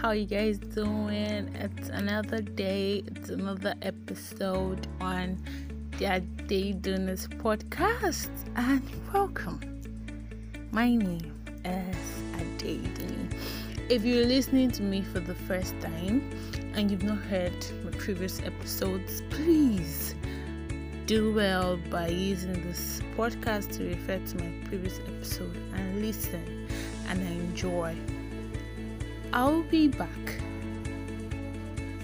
How you guys doing? It's another day. It's another episode on the Day Doers podcast, and welcome. My name is Adedini. If you're listening to me for the first time and you've not heard my previous episodes, please do well by using this podcast to refer to my previous episode and listen and enjoy. I'll be back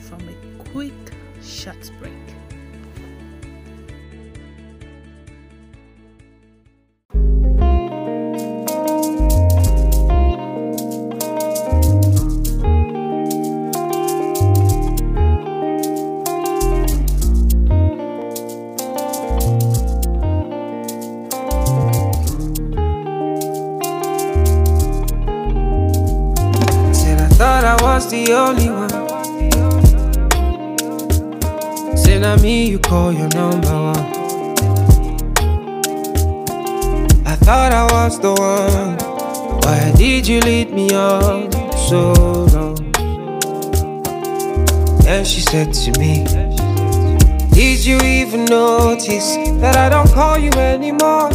from a quick short break. The only one. Say now me you call your number one. I thought I was the one. Why did you lead me on so long? And she said to me, Did you even notice that I don't call you anymore?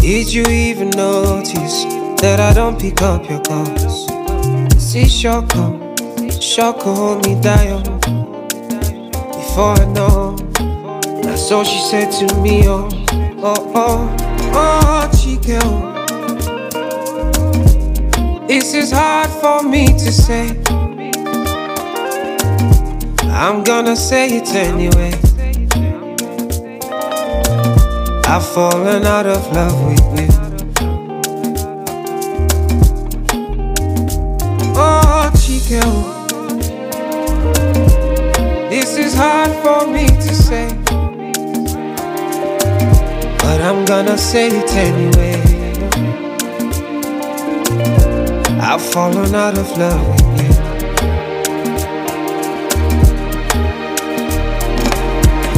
Did you even notice that I don't pick up your calls? See Shoko, Shoko hold me down Before I know That's all she said to me, oh, oh, oh, oh, Chike, oh. This is hard for me to say. I'm gonna say it anyway. I've fallen out of love with you Oh. This is hard for me to say, but I'm gonna say it anyway. I've fallen out of love with you.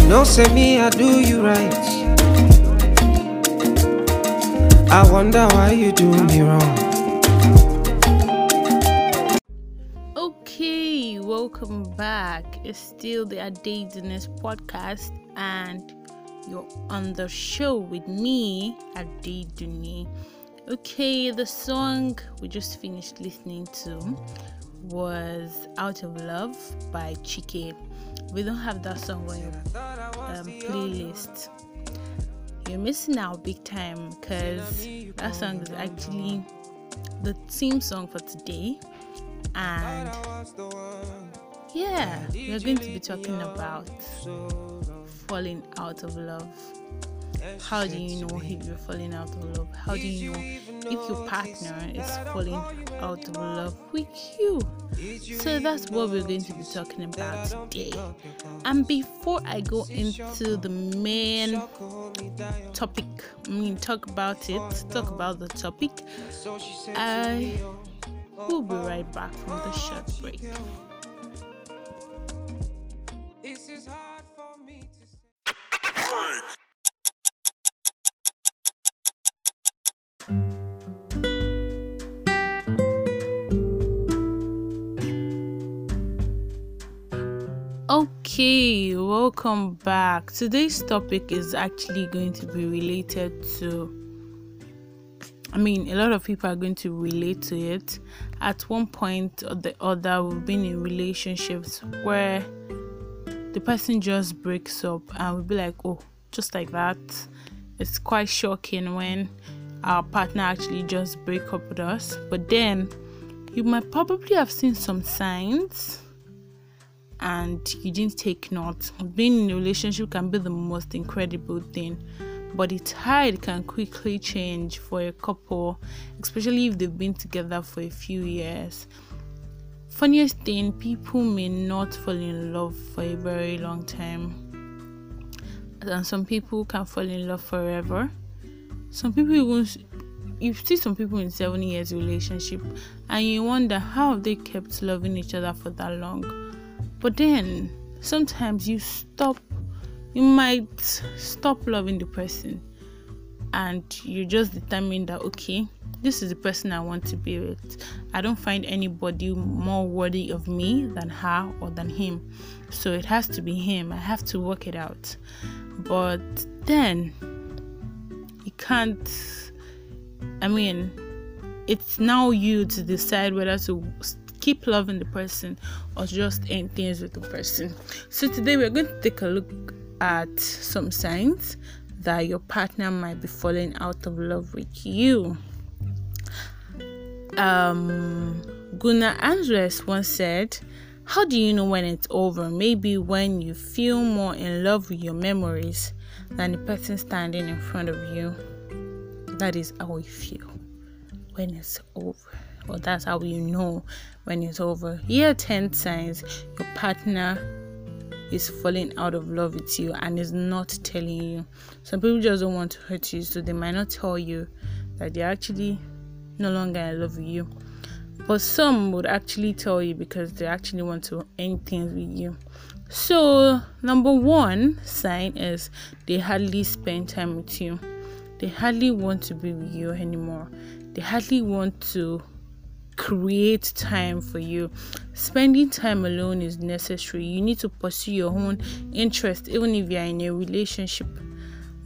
No, say me, I do you right. I wonder why you do me wrong. Back. It's still the Adediness podcast, and you're on the show with me, Adeduni. Okay, the song we just finished listening to was Out of Love by Chike. We don't have that song on your um, playlist. You're missing out big time because that song is actually the theme song for today and yeah we're going to be talking about falling out of love. How do you know if you're falling out of love? How do you know if your partner is falling out of love with you? So that's what we're going to be talking about today. And before i go into the main topic i mean talk about it talk about the topic i We'll be right back from the short break. Okay, welcome back. Today's topic is actually going to be related to I mean, a lot of people are going to relate to it. At one point or the other, we've been in relationships where the person just breaks up and we'll be like, oh, just like that. It's quite shocking when our partner actually just break up with us. But then you might probably have seen some signs and you didn't take note. Being in a relationship can be the most incredible thing but the tide can quickly change for a couple, especially if they've been together for a few years. Funniest thing, people may not fall in love for a very long time. And some people can fall in love forever. Some people even you see some people in seven years relationship and you wonder how they kept loving each other for that long. But then sometimes you stop you might stop loving the person and you just determine that okay this is the person I want to be with. I don't find anybody more worthy of me than her or than him. So it has to be him. I have to work it out. But then you can't I mean it's now you to decide whether to keep loving the person or just end things with the person. So today we're going to take a look at some signs that your partner might be falling out of love with you um, Gunnar Andres once said, How do you know when it's over? Maybe when you feel more in love with your memories than the person standing in front of you. That is how you feel when it's over. Or that's how you know when it's over. Here are 10 signs your partner is falling out of love with you and is not telling you. Some people just don't want to hurt you, so they might not tell you that they're actually no longer in love you. But some would actually tell you because they actually want to end things with you. So, number one sign is they hardly spend time with you. They hardly want to be with you anymore. They hardly want to create time for you. Spending time alone is necessary. You need to pursue your own interest, even if you are in a relationship.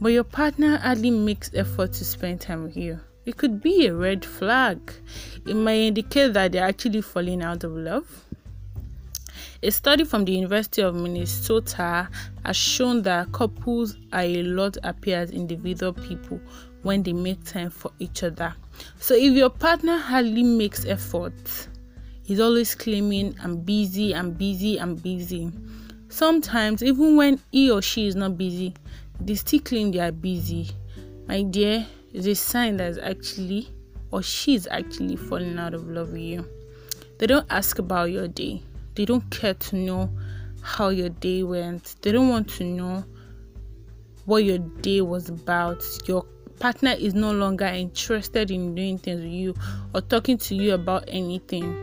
But your partner hardly makes effort to spend time with you. It could be a red flag. It might indicate that they're actually falling out of love. A study from the University of Minnesota has shown that couples are a lot happier as individual people when they make time for each other. So if your partner hardly makes effort, he's always claiming I'm busy, I'm busy, I'm busy. Sometimes even when he or she is not busy, they still claim they are busy. My dear, is a sign that is actually or she's actually falling out of love with you. They don't ask about your day. They don't care to know how your day went. They don't want to know what your day was about. Your partner is no longer interested in doing things with you or talking to you about anything.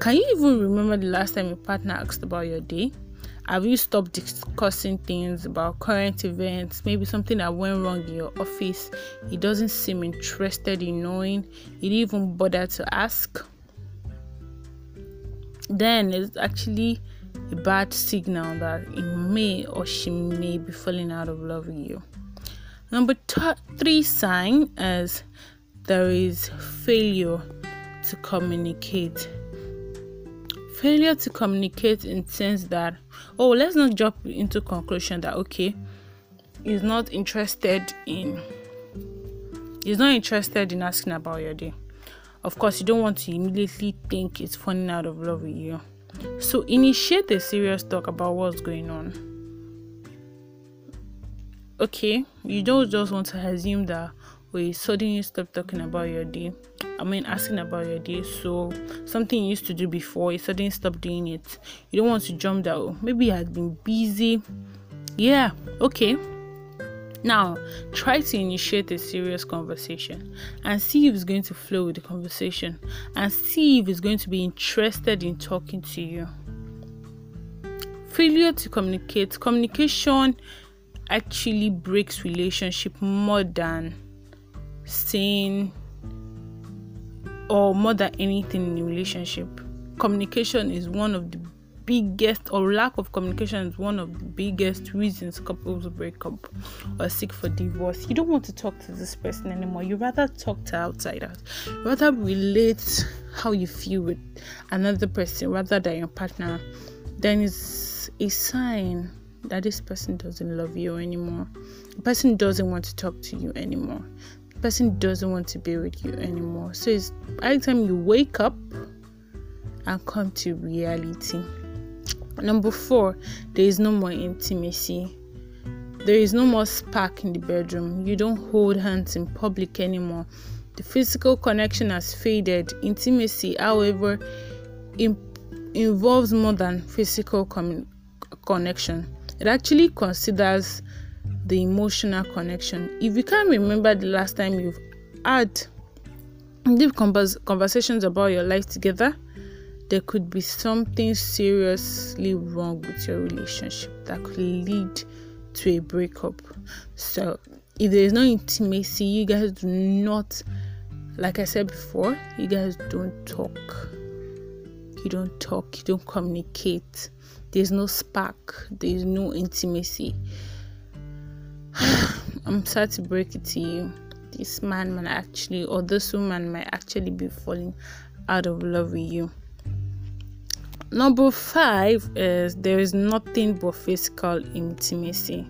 Can you even remember the last time your partner asked about your day? Have you stopped discussing things about current events? Maybe something that went wrong in your office. He doesn't seem interested in knowing. He didn't even bother to ask. Then it's actually a bad signal that he may or she may be falling out of love with you. Number th- three sign is there is failure to communicate failure to communicate in sense that oh let's not jump into conclusion that okay he's not interested in he's not interested in asking about your day. Of course you don't want to immediately think it's falling out of love with you. So initiate a serious talk about what's going on. Okay you don't just want to assume that we suddenly stop talking about your day I mean, asking about your day. So something you used to do before, you suddenly stop doing it. You don't want to jump that. Oh, maybe you had been busy. Yeah, okay. Now, try to initiate a serious conversation and see if it's going to flow with the conversation and see if it's going to be interested in talking to you. Failure to communicate. Communication actually breaks relationship more than saying or more than anything in relationship, communication is one of the biggest or lack of communication is one of the biggest reasons couples break up or seek for divorce. You don't want to talk to this person anymore. You rather talk to outsiders. Rather relate how you feel with another person rather than your partner. Then it's a sign that this person doesn't love you anymore. The person doesn't want to talk to you anymore person doesn't want to be with you anymore. So it's every time you wake up and come to reality. Number four, there is no more intimacy. There is no more spark in the bedroom. You don't hold hands in public anymore. The physical connection has faded. Intimacy, however, involves more than physical com- connection. It actually considers the emotional connection. If you can't remember the last time you've had deep convers- conversations about your life together, there could be something seriously wrong with your relationship that could lead to a breakup. So, if there is no intimacy, you guys do not, like I said before, you guys don't talk. You don't talk, you don't communicate. There's no spark, there's no intimacy. I'm sad to break it to you. This man might actually, or this woman might actually be falling out of love with you. Number five is there is nothing but physical intimacy.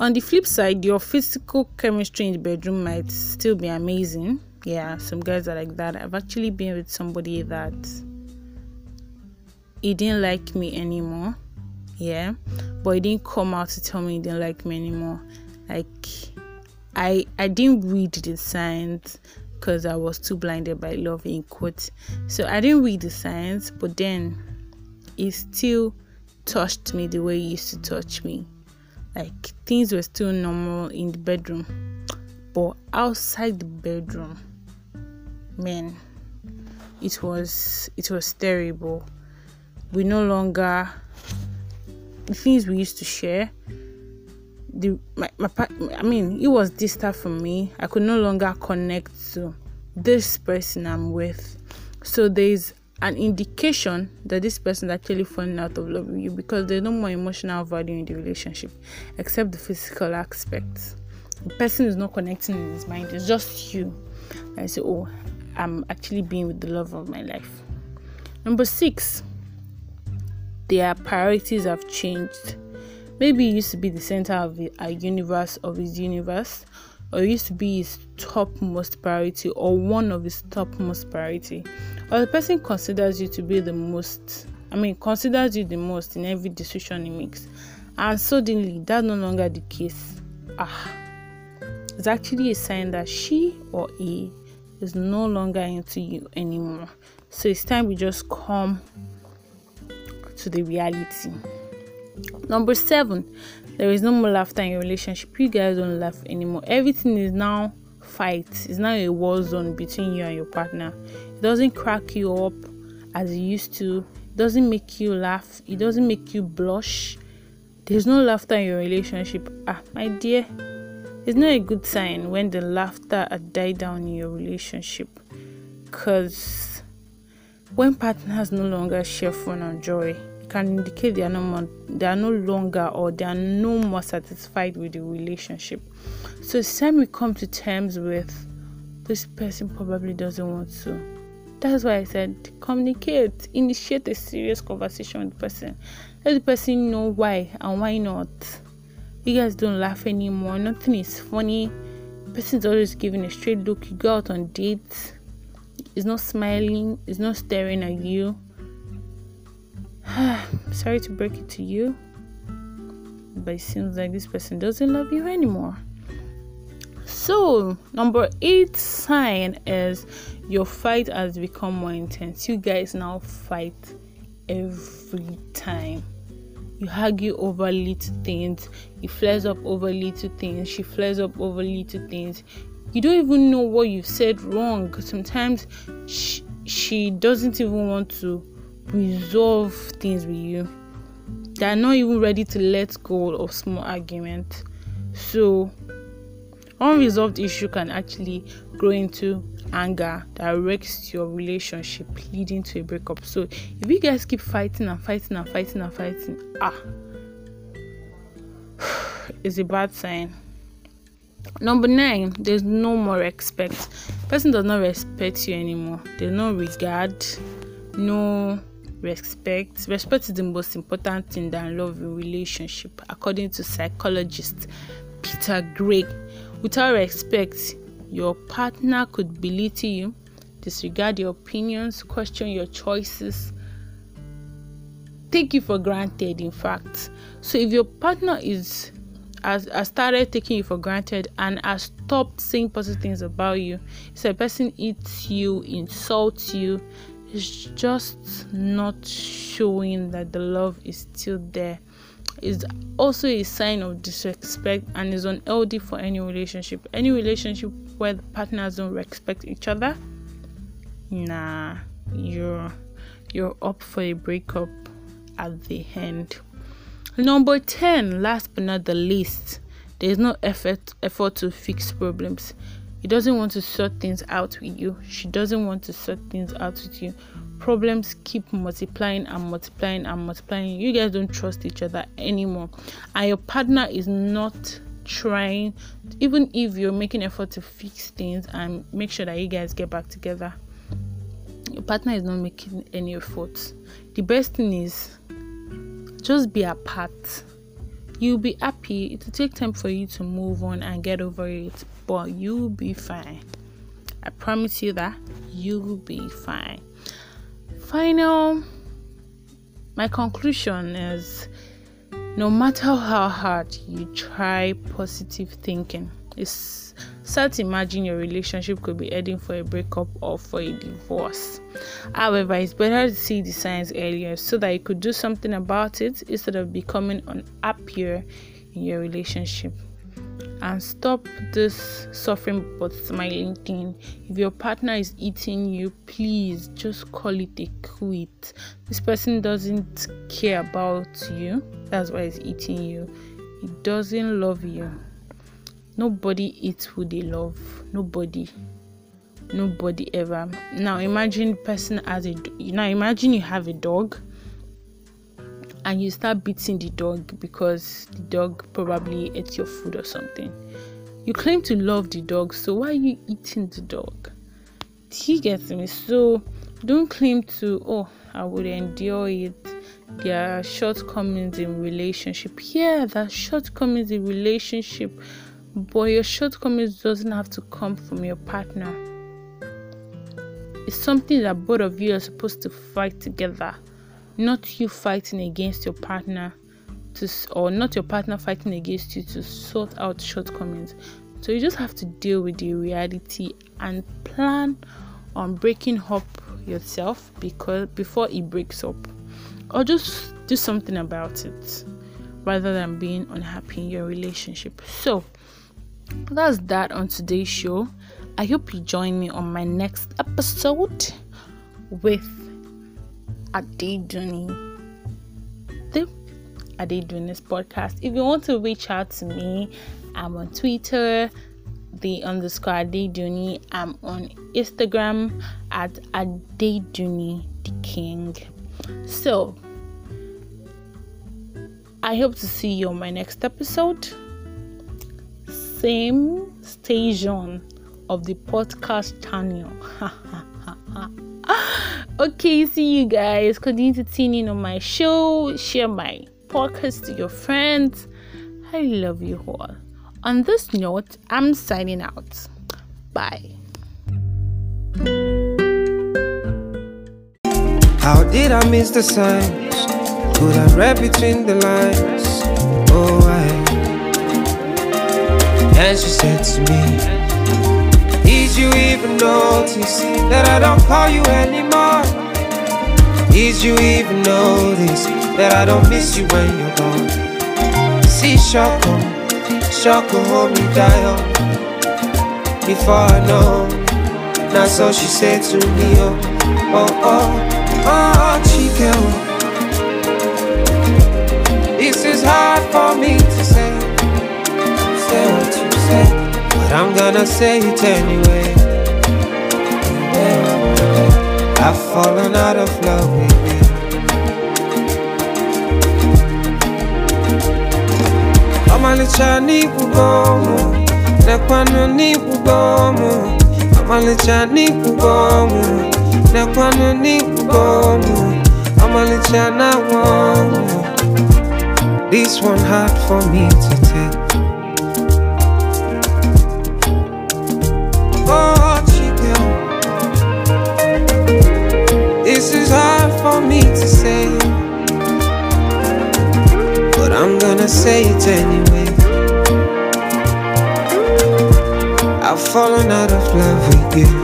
On the flip side, your physical chemistry in the bedroom might still be amazing. Yeah, some guys are like that. I've actually been with somebody that he didn't like me anymore. Yeah, but he didn't come out to tell me he didn't like me anymore. Like, I I didn't read the signs because I was too blinded by love in quotes. So I didn't read the signs, but then he still touched me the way he used to touch me. Like things were still normal in the bedroom, but outside the bedroom, man, it was it was terrible. We no longer the things we used to share the my, my I mean it was distant from me. I could no longer connect to this person I'm with. So there's an indication that this person is actually falling out of love with you because there's no more emotional value in the relationship except the physical aspects. The person is not connecting in his mind, it's just you. I say, Oh, I'm actually being with the love of my life. Number six, their priorities have changed Maybe he used to be the center of a universe of his universe, or used to be his topmost priority, or one of his topmost priority, or the person considers you to be the most. I mean, considers you the most in every decision he makes, and suddenly that's no longer the case. Ah, it's actually a sign that she or he is no longer into you anymore. So it's time we just come to the reality. Number seven, there is no more laughter in your relationship. You guys don't laugh anymore. Everything is now fight. It's now a war zone between you and your partner. It doesn't crack you up as it used to. It doesn't make you laugh. It doesn't make you blush. There's no laughter in your relationship. Ah, my dear, it's not a good sign when the laughter had died down in your relationship. Cause when partners no longer share fun and joy, it can indicate they are no more, they are no longer or they are no more satisfied with the relationship. So it's time we come to terms with this person probably doesn't want to. That's why I said communicate, initiate a serious conversation with the person. Let the person know why and why not. You guys don't laugh anymore, nothing is funny. The person's always giving a straight look. You go out on dates, he's not smiling, he's not staring at you Sorry to break it to you, but it seems like this person doesn't love you anymore. So, number eight sign is your fight has become more intense. You guys now fight every time. You argue over little things, you flares up over little things, she flares up over little things. You don't even know what you've said wrong. Sometimes she, she doesn't even want to resolve things with you. They are not even ready to let go of small arguments. So, unresolved issue can actually grow into anger that wrecks your relationship, leading to a breakup. So, if you guys keep fighting and fighting and fighting and fighting, ah, it's a bad sign. Number nine, there's no more respect. Person does not respect you anymore. There's no regard, no respect respect is the most important thing than love in relationship according to psychologist peter gray without respect your partner could belittle you disregard your opinions question your choices take you for granted in fact so if your partner is has started taking you for granted and has stopped saying positive things about you. So a person eats you insults you it's just not showing that the love is still there. Is also a sign of disrespect and is unhealthy for any relationship. Any relationship where the partners don't respect each other nah you're you're up for a breakup at the end number 10 last but not the least there is no effort effort to fix problems. He doesn't want to sort things out with you. She doesn't want to sort things out with you. Problems keep multiplying and multiplying and multiplying. You guys don't trust each other anymore. And your partner is not trying even if you're making effort to fix things and make sure that you guys get back together your partner is not making any effort the best thing is just be apart. You'll be happy. It will take time for you to move on and get over it but you'll be fine. I promise you that you'll be fine. Final my conclusion is no matter how hard you try positive thinking it's sad to imagine your relationship could be heading for a breakup or for a divorce however it's better to see the signs earlier so that you could do something about it instead of becoming unhappier in your relationship and stop this suffering but smiling thing. If your partner is eating you, please just call it a quit. This person doesn't care about you, that's why he's eating you. He doesn't love you. Nobody eats who they love. Nobody. Nobody ever. Now imagine person as a now imagine you have a dog and you start beating the dog because the dog probably ate your food or something. You claim to love the dog, so why are you eating the dog? He gets me. So don't claim to, oh, I would endure it. There are shortcomings in relationship. Yeah, there are shortcomings in relationship, but your shortcomings doesn't have to come from your partner. It's something that both of you are supposed to fight together. Not you fighting against your partner to or not your partner fighting against you to sort out shortcomings. So you just have to deal with the reality and plan on breaking up yourself because before it breaks up. Or just do something about it rather than being unhappy in your relationship. So that's that on today's show i hope you join me on my next episode with Adeduni. The this podcast. If you want to reach out to me, I'm on Twitter, the underscore Adeduni. I'm on Instagram at Adeduni the King. So I hope to see you on my next episode. Same station of the podcast channel. okay, see you guys. Continue to tune in on my show, share my podcast to your friends. I love you all. On this note, I'm signing out. Bye. How did I miss the signs? Could I read between the lines? And she said to me, Did you even notice that I don't call you anymore? Did you even notice that I don't miss you when you're gone? See, Shoko, Shoko, hold me down. Before I know, now so she said to me, oh, oh, oh, oh, Chike, This is hard for me to say but I'm gonna say it anyway. I've fallen out of love with you. Ọmalịcha n'ikwu gọmụ, nekwanụ n'ikwu gọmụ. Ọmalịcha n'ikwu gọmụ, nekwanụ n'ikwu gọmụ. Ọmalịcha na gọmụ. This one hard for me to take. To say, but I'm gonna say it anyway. I've fallen out of love with you.